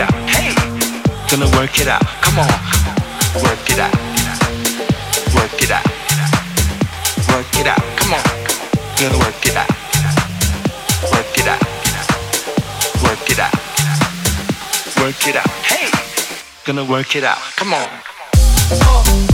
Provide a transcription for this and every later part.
out. Hey, gonna work it out. Come on, work it out. Work it out. Work it out. Come on, gonna work it out. Work it out. Work it out. Work it out. Hey, gonna work it out. Come on.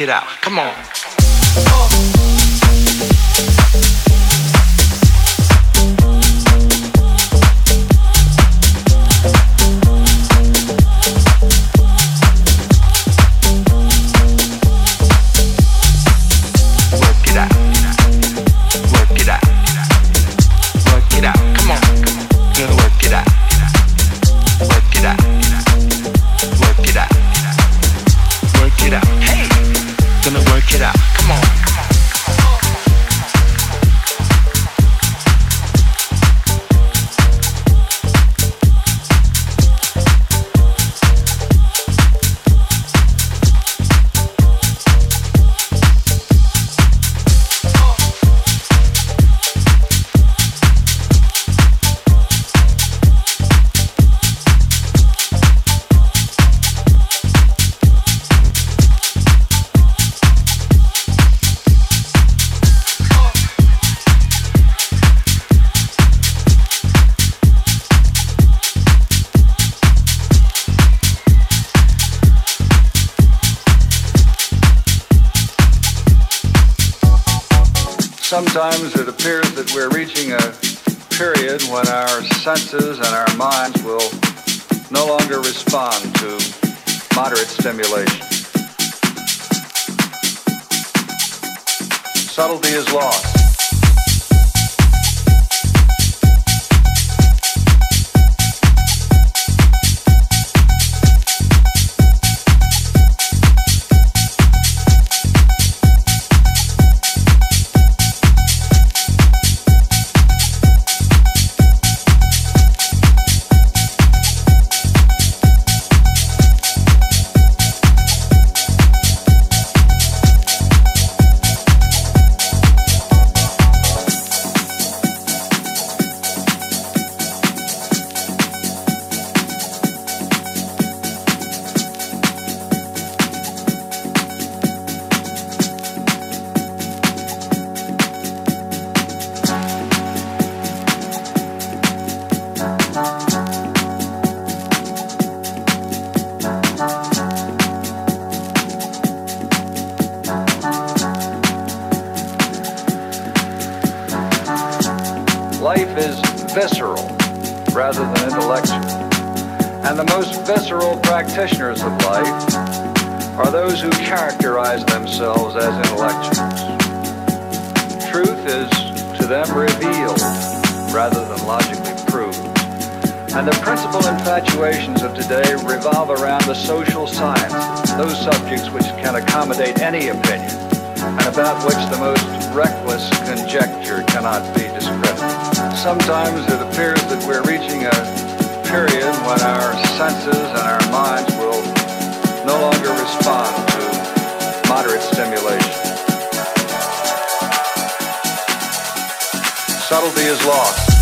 It out. Come on. That we're reaching a period when our senses and our minds will no longer respond to moderate stimulation. Subtlety is lost. Revolve around the social sciences, those subjects which can accommodate any opinion, and about which the most reckless conjecture cannot be discredited. Sometimes it appears that we're reaching a period when our senses and our minds will no longer respond to moderate stimulation. Subtlety is lost.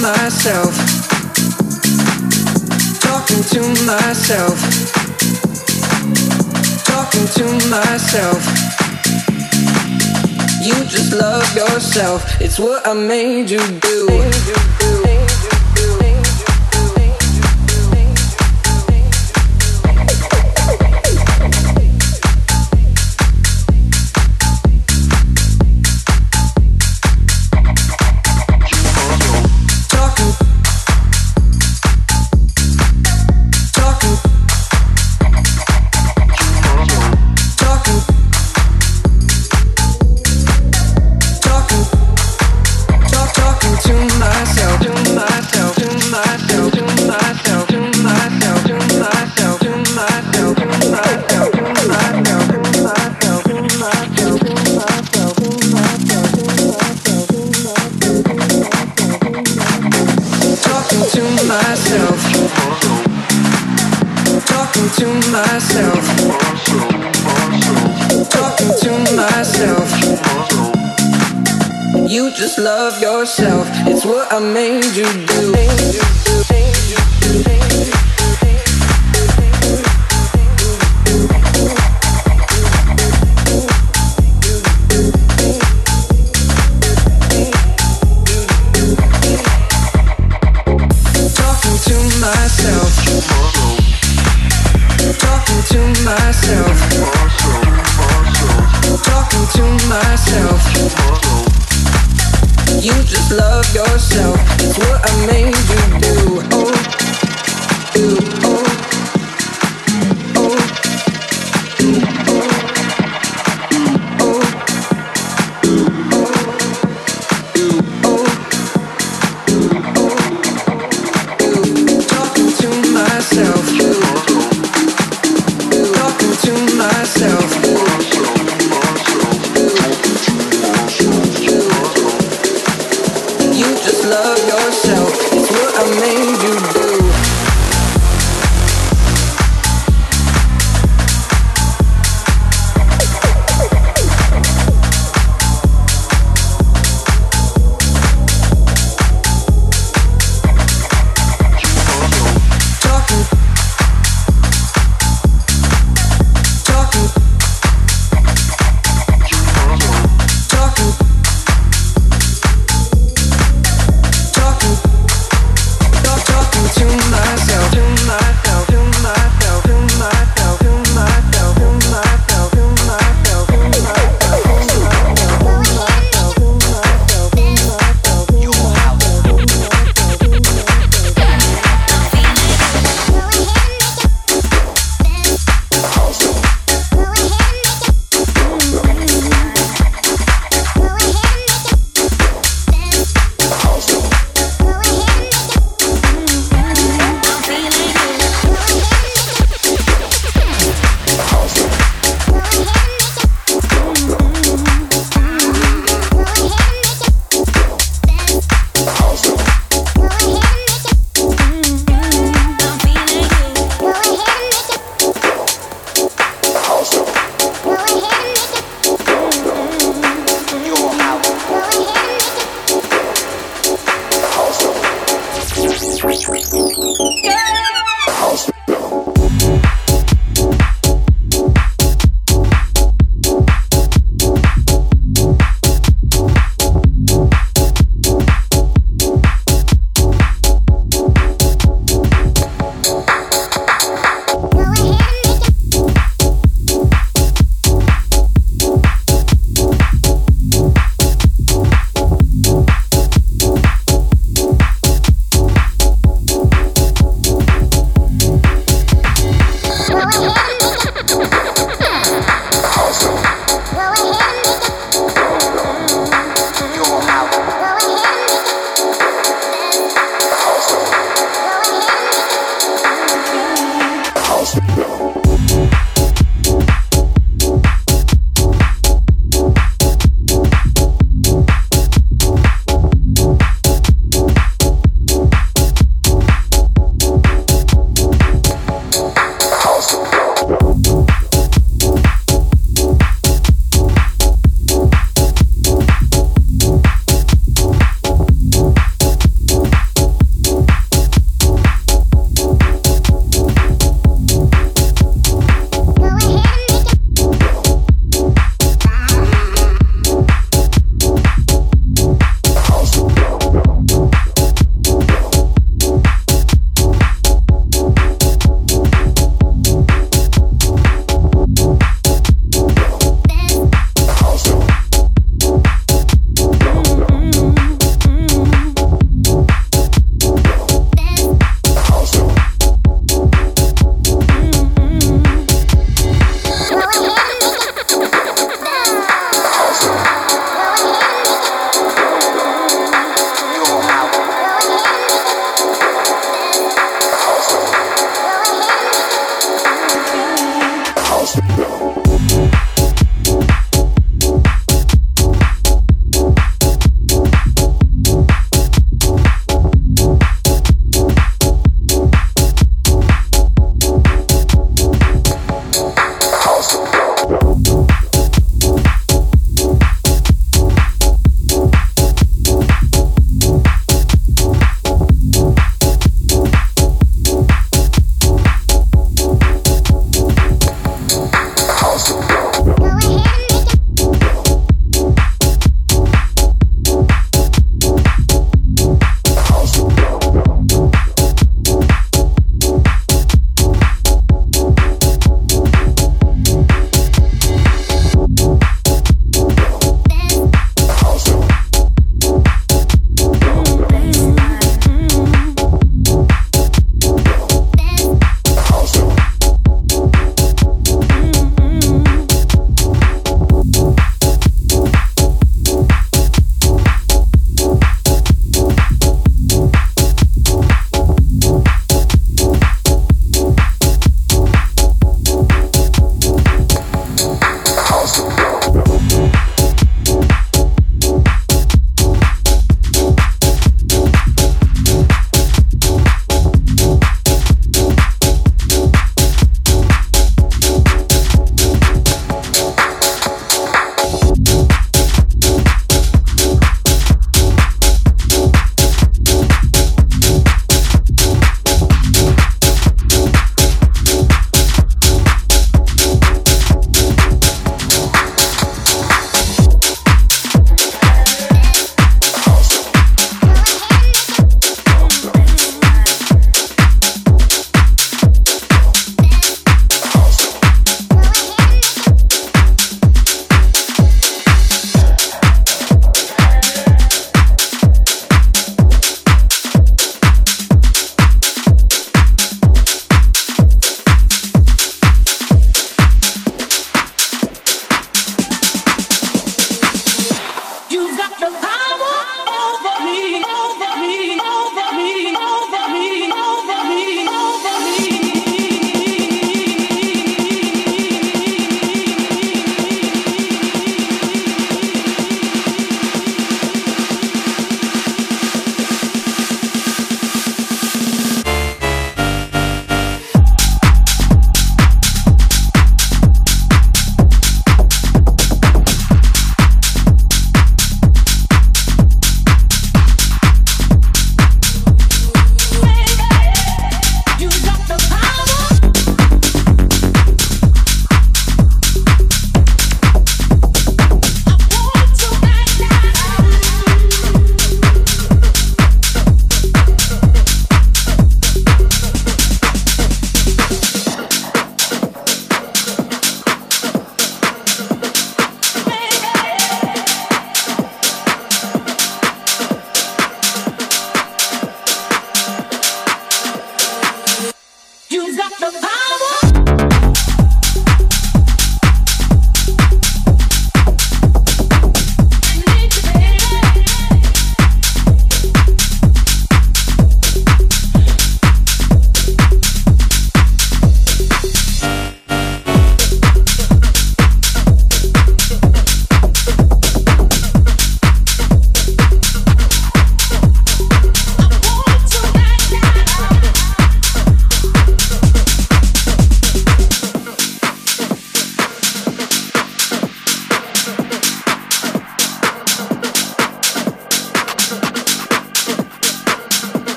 myself. Talking to myself. Talking to myself. You just love yourself. It's what I made you do. Made you do.